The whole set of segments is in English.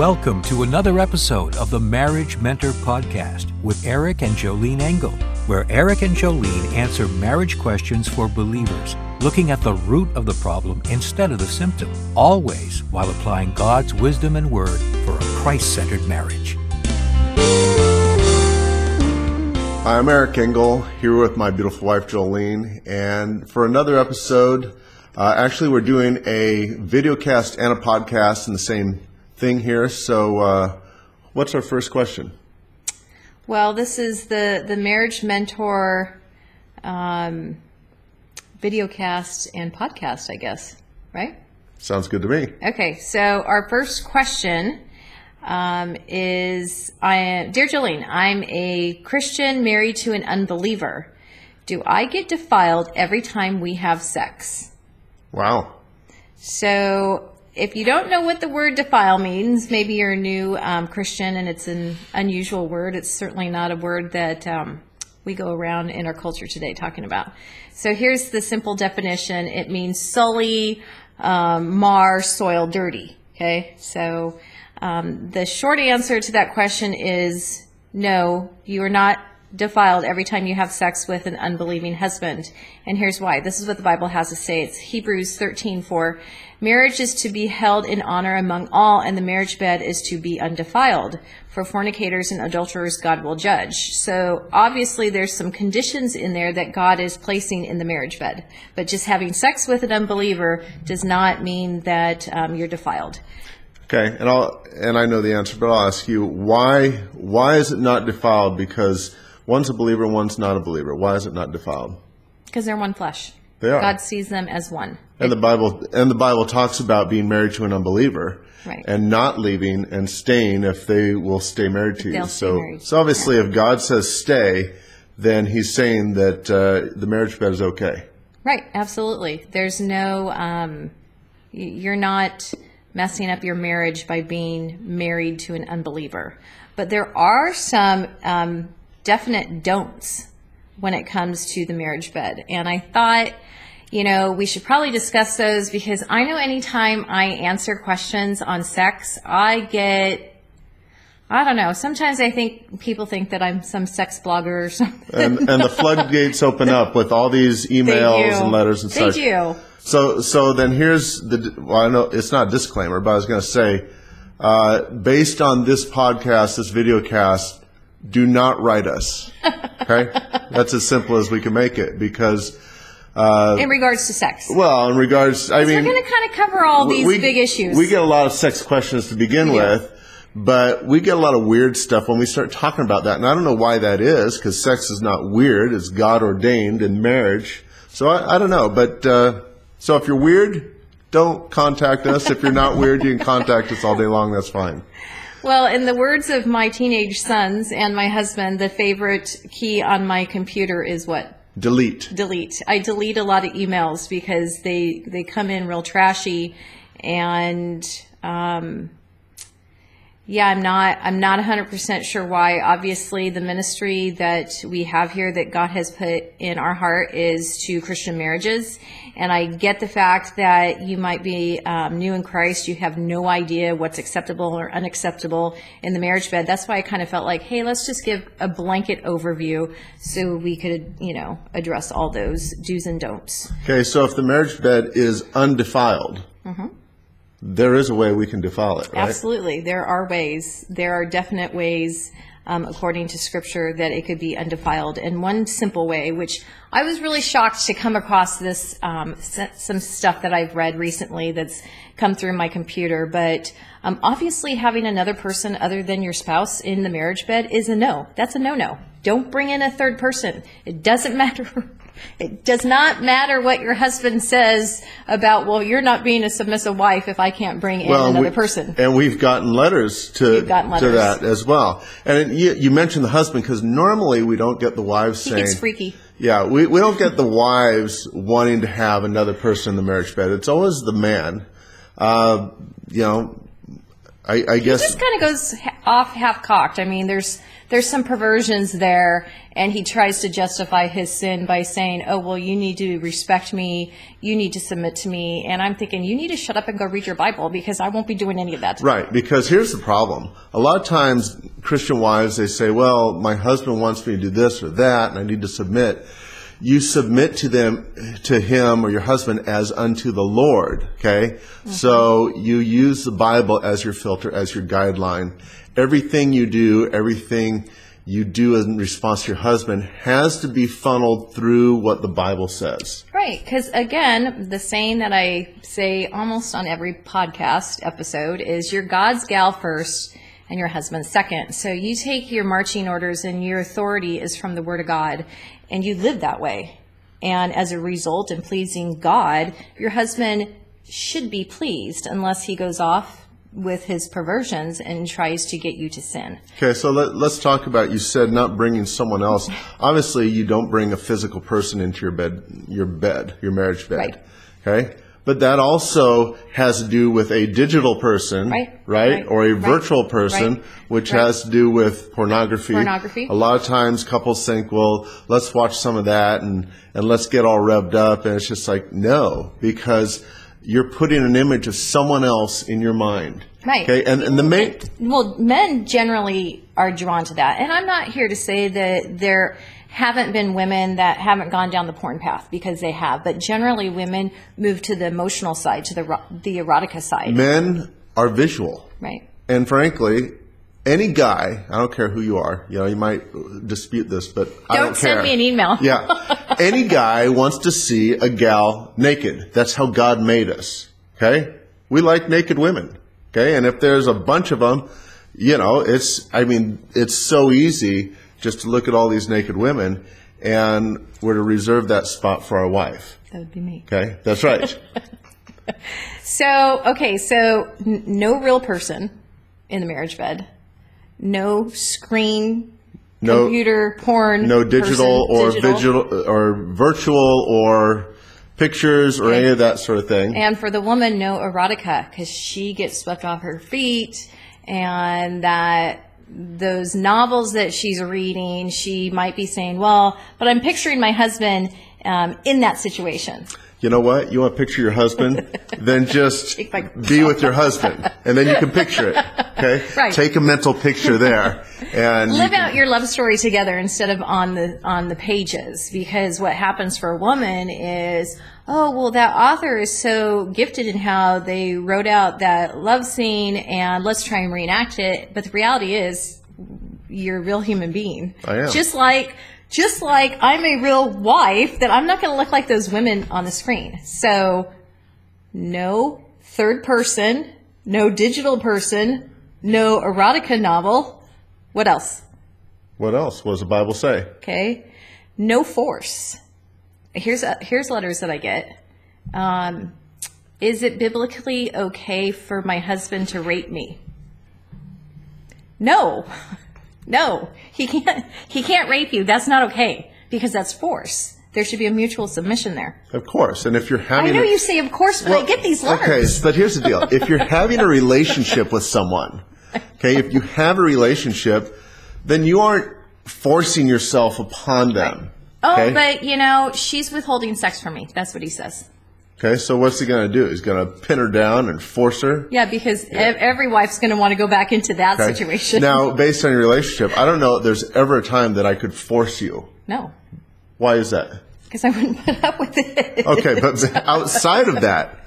Welcome to another episode of the Marriage Mentor Podcast with Eric and Jolene Engel, where Eric and Jolene answer marriage questions for believers, looking at the root of the problem instead of the symptom, always while applying God's wisdom and word for a Christ centered marriage. Hi, I'm Eric Engel here with my beautiful wife Jolene, and for another episode, uh, actually we're doing a video cast and a podcast in the same thing here. So, uh, what's our first question? Well, this is the the marriage mentor um, video cast and podcast, I guess, right? Sounds good to me. Okay, so our first question um, is, I, dear Jolene, I'm a Christian married to an unbeliever. Do I get defiled every time we have sex? Wow. So if you don't know what the word defile means, maybe you're a new um, Christian and it's an unusual word. It's certainly not a word that um, we go around in our culture today talking about. So here's the simple definition it means sully, um, mar, soil, dirty. Okay, so um, the short answer to that question is no, you are not defiled every time you have sex with an unbelieving husband. And here's why. This is what the Bible has to say. It's Hebrews 13 4. Marriage is to be held in honor among all, and the marriage bed is to be undefiled. For fornicators and adulterers, God will judge. So obviously, there's some conditions in there that God is placing in the marriage bed. But just having sex with an unbeliever does not mean that um, you're defiled. Okay, and I'll and I know the answer, but I'll ask you why why is it not defiled? Because one's a believer, one's not a believer. Why is it not defiled? Because they're one flesh. They are. God sees them as one. And the Bible and the Bible talks about being married to an unbeliever Right. and not leaving and staying if they will stay married to you. So so obviously if God says stay, then he's saying that uh, the marriage bed is okay. Right, absolutely. There's no, um, you're not messing up your marriage by being married to an unbeliever. But there are some um, definite don'ts when it comes to the marriage bed. And I thought, you know, we should probably discuss those because I know anytime I answer questions on sex, I get. I don't know. Sometimes I think people think that I'm some sex blogger or something. And and the floodgates open up with all these emails and letters and They such. do. So so then here's the well I know it's not a disclaimer, but I was going to say uh, based on this podcast, this video cast, do not write us. Okay, that's as simple as we can make it because in regards to sex. well, in regards, I mean, We're going to kind of cover all these we, big issues. We get a lot of sex questions to begin Yeah. with, but we get a lot of weird stuff when we start talking about that. And I don't know why that is, because sex is not weird. It's God ordained in marriage. So I, I don't know. But uh, so if you're weird, don't contact us. If you're not weird, you can contact us all day long. That's fine. well, in the words of my teenage sons and my husband, the favorite key on my computer is what? Delete. Delete. I delete a lot of emails because they they come in real trashy, and um, yeah, I'm not I'm not 100% sure why. Obviously, the ministry that we have here that God has put in our heart is to Christian marriages. And I get the fact that you might be um, new in Christ, you have no idea what's acceptable or unacceptable in the marriage bed. That's why I kind of felt like, hey, let's just give a blanket overview so we could, you know, address all those do's and don'ts. Okay, so if the marriage bed is undefiled, there is a way we can defile it, right? Absolutely. There are ways. There are definite ways, um, according to scripture, that it could be undefiled. And one simple way, which I was really shocked to come across this, um, some stuff that I've read recently that's come through my computer. But um, obviously, having another person other than your spouse in the marriage bed is a no. That's a no no. Don't bring in a third person. It doesn't matter. It does not matter what your husband says about, well, you're not being a submissive wife if I can't bring in another we- person. And we've gotten letters to, gotten to that as well. And you, you mentioned the husband because normally we don't get the wives He saying, gets freaky. yeah, we, we don't get the wives wanting to have another person in the marriage bed. It's always the man. Uh, you know, I, I guess just kind of goes off half cocked. I mean, there's there's some perversions there, and he tries to justify his sin by saying, "Oh, well, you need to respect me, you need to submit to me," and I'm thinking, you need to shut up and go read your Bible because I won't be doing any of that. Right, because here's the problem. A lot of times, Christian wives, they say, well, my husband wants me to do this or that, and I need to submit. You submit to them, to him or your husband as unto the Lord, okay? Mm-hmm. So you use the Bible as your filter, as your guideline. Everything you do, everything you do in response to your husband has to be funneled through what the Bible says. Right, because again, the saying that I say almost on every podcast episode is you're God's gal first and your husband second. So you take your marching orders and your authority is from the Word of God and you live that way. And as a result, in pleasing God, your husband should be pleased unless he goes off with his perversions and tries to get you to sin. Okay, so let, let's talk about you said not bringing someone else. Obviously, you don't bring a physical person into your bed, your bed, your marriage bed. Right. Okay, but that also has to do with a digital person, Right, right, right, or a virtual person, which has to do with pornography. Pornography. A lot of times, couples think, "Well, let's watch some of that and and let's get all revved up," and it's just like no, because you're putting an image of someone else in your mind. Right. Okay, and and the main Well, men generally are drawn to that. And I'm not here to say that there haven't been women that haven't gone down the porn path because they have, but generally women move to the emotional side, to the the erotica side, men are visual. right? And frankly, any guy, I don't care who you are, you know, you might dispute this, but I Don't don't send me an email. yeah. Any guy wants to see a gal naked. That's how God made us. Okay? We like naked women. Okay? And if there's a bunch of them, you know, it's, I mean, it's so easy just to look at all these naked women and we're to reserve that spot for our wife. That would be me. Okay? That's right. So, okay, so n- no real person in the marriage bed, no screen, No- computer, porn, no digital person, or digital. or virtual or pictures or any of that sort of thing. And for the woman, no erotica because she gets swept off her feet, and that those novels that she's reading, she might be saying, "Well, but I'm picturing my husband um, in that situation." You know what? You want to picture your husband? then just be with your husband, and then you can picture it. Okay, Right. Take a mental picture there, and Live out your love story together instead of on the on the pages because what happens for a woman is oh well that author is so gifted in how they wrote out that love scene and let's try and reenact it but the reality is you're a real human being I am. just like just like I'm a real wife that I'm not going to look like those women on the screen so no third person no digital person no erotica novel what else What else? What does the Bible say? Okay. No force. Here's a, here's letters that I get. Um, is it biblically okay for my husband to rape me? No. No. He can't he can't rape you. That's not okay because that's force. There should be a mutual submission there. Of course. And if you're having, I know a- you say of course, but I get these letters. Okay, but here's the deal: if you're having a relationship with someone, okay, if you have a relationship, then you aren't forcing yourself upon them. Oh, okay? but you know, she's withholding sex from me. That's what he says. Okay, so what's he going to do? He's going to pin her down and force her. Yeah, because ev- every wife's going to want to go back into that Okay? situation. Now, based on your relationship, I don't know if there's ever a time that I could force you. no. Why is that? because I wouldn't put up with it. Okay, but outside of that,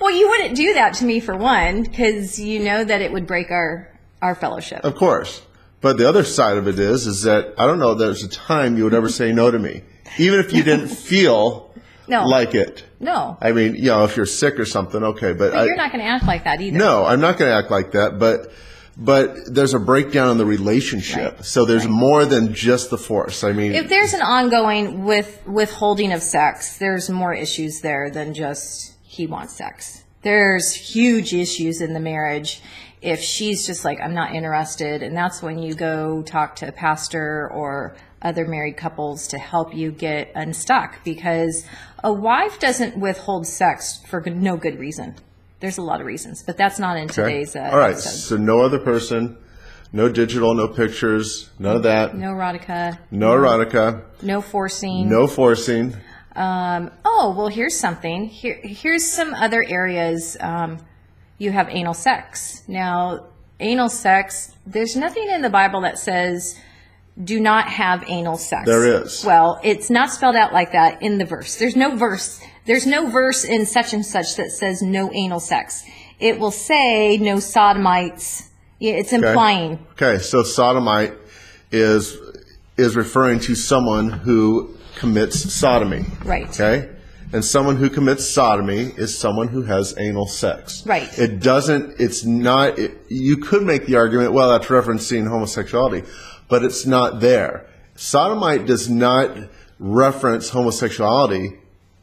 Well, you wouldn't do that to me for one, because you know that it would break our our fellowship. of course. But the other side of it is, is that I don't know. There's a time you would ever say no to me, even if you didn't feel No. like it. No, I mean, you know, if you're sick or something, okay, but, but I, you're not going to act like that either. no, I'm not going to act like that. But but there's a breakdown in the relationship, Right. so there's more than just the force. I mean, If there's an ongoing with withholding of sex, there's more issues there than just he wants sex. There's huge issues in the marriage if she's just like I'm not interested, and that's when you go talk to a pastor or other married couples to help you get unstuck because a wife doesn't withhold sex for no good reason. there's a lot of reasons, but that's not in Okay. today's uh, All right. episode. So no other person, no digital, no pictures, none of that. No erotica, No erotica, no forcing. no forcing. Um, oh, well, here's something. Here, here's some other areas. Um, you have anal sex. Now, anal sex, there's nothing in the Bible that says do not have anal sex. There is. Well, it's not spelled out like that in the verse. There's no verse. There's no verse in such and such that says no anal sex. It will say no sodomites. Yeah, It's Okay. implying. Okay, so sodomite is is referring to someone who commits sodomy. Right. Okay? And someone who commits sodomy is someone who has anal sex. Right. It doesn't, it's not, it, you could make the argument, well, that's referencing homosexuality, but it's not there. Sodomite does not reference homosexuality,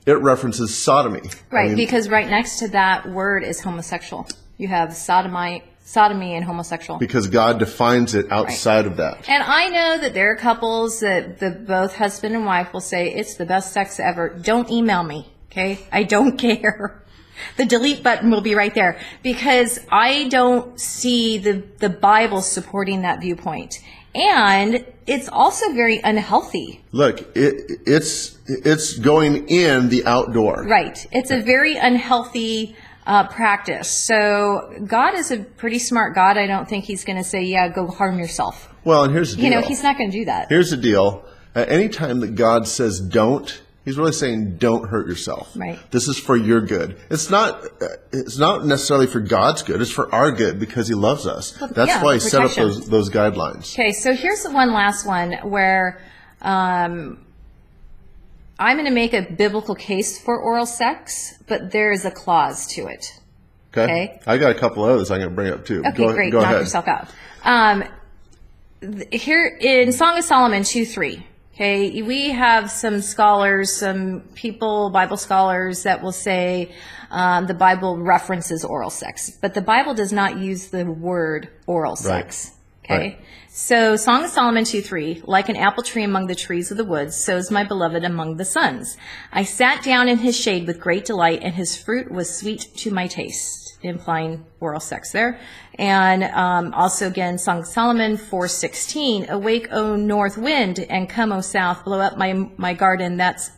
it references sodomy. I Right, mean, because right next to that word is homosexual. You have sodomite, sodomy, and homosexual. because God defines it outside of that. And I know that there are couples that the both husband and wife will say it's the best sex ever. Don't email me, okay? I don't care. The delete button will be right there because I don't see the the Bible supporting that viewpoint. And it's also very unhealthy. Look, it, it's it's going in the outdoor. Right. It's a very unhealthy uh, practice. So God is a pretty smart God. I don't think he's going to say, yeah, go harm yourself. Well, and here's the deal. You know, he's not going to do that. Here's the deal. At any time that God says don't, He's really saying don't hurt yourself. Right. This is for your good. It's not. uh, It's not necessarily for God's good. It's for our good because He loves us. That's yeah, why He the set up those those guidelines. Okay, so here's the one last one where um, I'm going to make a biblical case for oral sex, but there is a clause to it. Okay. Okay. I got a couple others I'm going to bring up too. Okay, go, great. Go Knock ahead. yourself out. Um, th- here in Song of Solomon 2 3. Okay, we have some scholars, some people, Bible scholars, that will say um, the Bible references oral sex, but the Bible does not use the word oral sex. Okay. Right. So, Song of Solomon 2 3, like an apple tree among the trees of the woods, so is my beloved among the sons. I sat down in his shade with great delight, and his fruit was sweet to my taste, implying oral sex there. And um, also, again, Song of Solomon 4:16, awake, O north wind, and come, O south, blow up my, my garden, that's,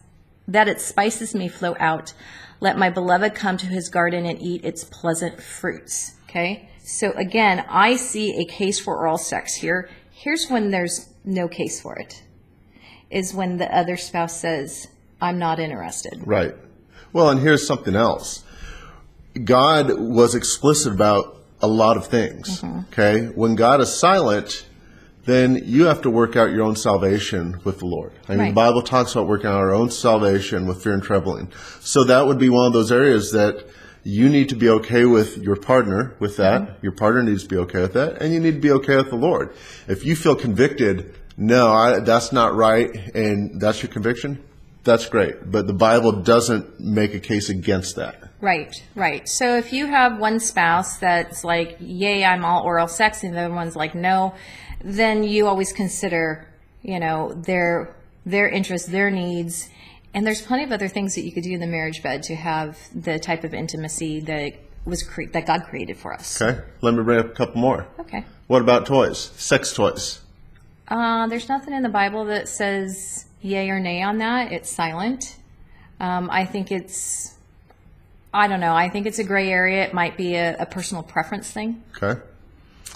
that its spices may flow out. Let my beloved come to his garden and eat its pleasant fruits. Okay? So again, I see a case for oral sex here. Here's when there's no case for it. Is when the other spouse says, I'm not interested. Right. Well, and here's something else. God was explicit about a lot of things. Mm-hmm. Okay. When God is silent, then you have to work out your own salvation with the Lord. I mean, the Bible talks about working out our own salvation with fear and trembling. So that would be one of those areas that you need to be okay with your partner with that. Mm-hmm. Your partner needs to be okay with that, and you need to be okay with the Lord. If you feel convicted, no, I, that's not right, and that's your conviction, that's great. But the Bible doesn't make a case against that. Right, right. So if you have one spouse that's like, yay, I'm all oral sex, and the other one's like, no, then you always consider, you know, their their interests, their needs, and there's plenty of other things that you could do in the marriage bed to have the type of intimacy that was cre- that God created for us. Okay? Let me bring up a couple more. Okay. What about toys? Sex toys. Uh, there's nothing in the Bible that says yay or nay on that. It's silent. Um, I think it's, I don't know. I think it's a gray area. It might be a, a personal preference thing. Okay?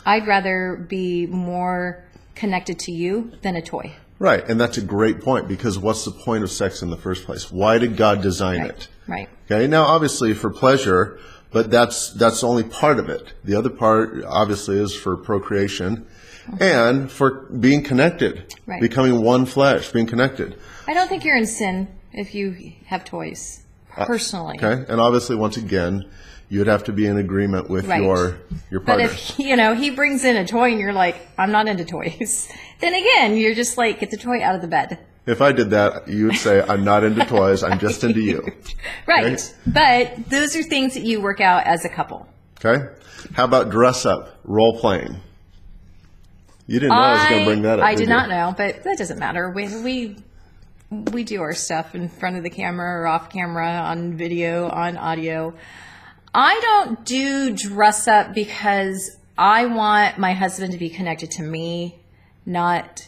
I'd rather be more connected to you than a toy. Right, and that's a great point because what's the point of sex in the first place? Why did God design it? Right. Okay, now obviously for pleasure, but that's that's only part of it. The other part obviously is for procreation and for being connected, Right. becoming one flesh, being connected. I don't think you're in sin if you have toys. Uh, personally. Okay, and obviously once again, you'd have to be in agreement with Right. your your But if you know he brings in a toy and you're like, I'm not into toys, then again you're just like, get the toy out of the bed. if I did that, you would say I'm not into toys, I'm just into you. Right. Right. But those are things that you work out as a couple. Okay? How about dress up, role playing? You didn't know I, was going to bring that up. I did you? not know, but that doesn't matter. We we we do our stuff in front of the camera or off camera, on video, on audio. I don't do dress up because I want my husband to be connected to me, not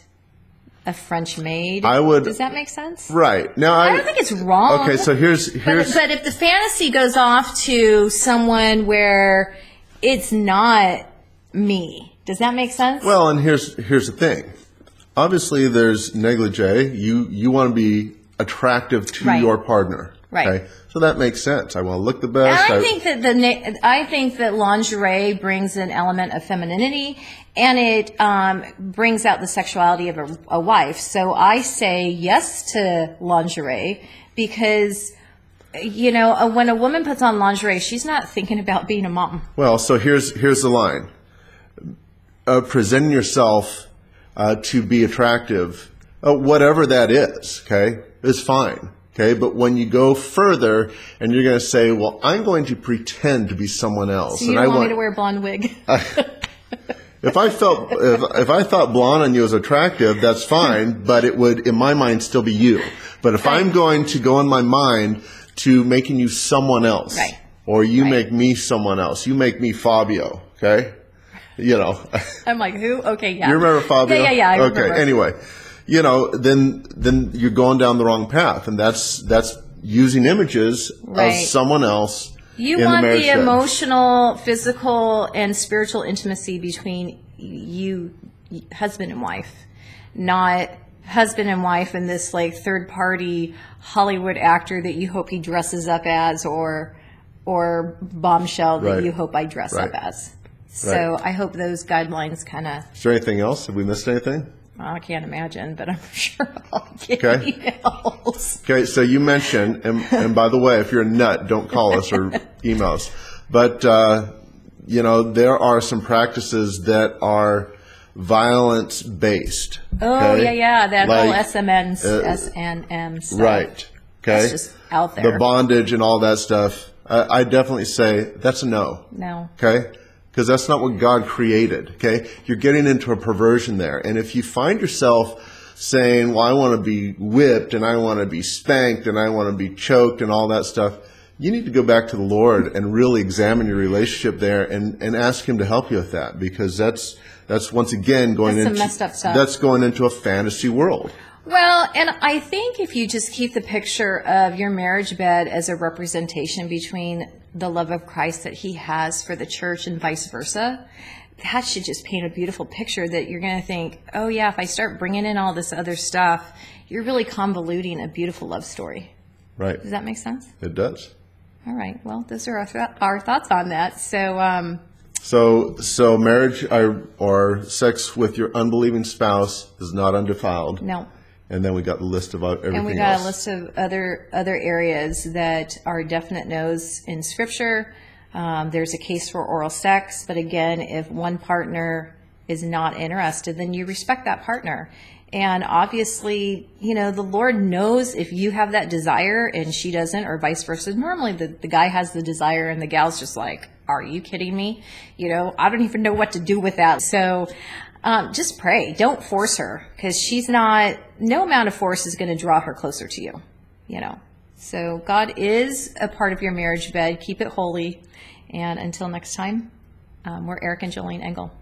a French maid. I would- Does that make sense? Right. Now, I, I don't think it's wrong. Okay, so here's But, here's but if the fantasy goes off to someone where it's not me, does that make sense? well, and here's here's the thing. Obviously, there's negligee. You you want to be attractive to Right. your partner. Right. So that makes sense. I want to look the And best. I think that the I think that lingerie brings an element of femininity, and it um, brings out the sexuality of a, a wife. So I say yes to lingerie because you know uh, when a woman puts on lingerie, she's not thinking about being a mom. Well, so here's here's the line. Uh, presenting yourself uh, to be attractive, uh, whatever that is, okay, is fine. Okay, but when you go further and you're going to say, "Well, I'm going to pretend to be someone else," So you and I want, me to wear a blonde wig. if I felt if, if I thought blonde on you was attractive, that's fine, but it would in my mind still be you. But if I'm going to go in my mind to making you someone else, Right. or you Right. make me someone else, you make me Fabio, okay? You know, I'm like, who? Okay, yeah. you remember Fabio? Yeah, yeah, yeah. I okay. remember. Anyway, you know, then then you're going down the wrong path, and that's that's using images Right. of someone else. You in want marriage the emotional, physical, and spiritual intimacy between you, husband and wife, not husband and wife and this like third party Hollywood actor that you hope he dresses up as or or bombshell that Right. you hope I dress Right. up as. So. I hope those guidelines kind of, Is there anything else? Have we missed anything? I can't imagine, but I'm sure I'll get Okay. emails. Okay, so you mentioned, and, and by the way, if you're a nut, don't call us or email us. But, uh, you know, there are some practices that are violence based. Oh, yeah, yeah, that whole Like, SMN, uh, SNM stuff. Right. Okay. That's just out there. The bondage and all that stuff. I, I definitely say that's a no. No. Okay? Because that's not what God created. Okay? You're getting into a perversion there. And if you find yourself saying, well, I want to be whipped and I want to be spanked and I want to be choked and all that stuff, you need to go back to the Lord and really examine your relationship there and, and ask Him to help you with that because that's, that's once again going That's into, messed up stuff. that's going into a fantasy world. Well, and I think if you just keep the picture of your marriage bed as a representation between the love of Christ that he has for the church and vice versa, that should just paint a beautiful picture that you're going to think, oh, yeah, if I start bringing in all this other stuff, you're really convoluting a beautiful love story. Right. Does that make sense? It does. All right. Well, those are our, th- our thoughts on that. So, um, So, so marriage or, or sex with your unbelieving spouse is not undefiled. no. And then we got the list of everything And we got else. a list of other other areas that are definite no's in Scripture. Um, there's a case for oral sex, but again, if one partner is not interested, then you respect that partner. And obviously, you know, the Lord knows if you have that desire and she doesn't, or vice versa. Normally, the, the guy has the desire and the gal's just like, are you kidding me? You know, I don't even know what to do with that. So, um, just pray. Don't force her because she's not, no amount of force is going to draw her closer to you, you know. So God is a part of your marriage bed. Keep it holy. And until next time, um, we're Eric and Jolene Engel.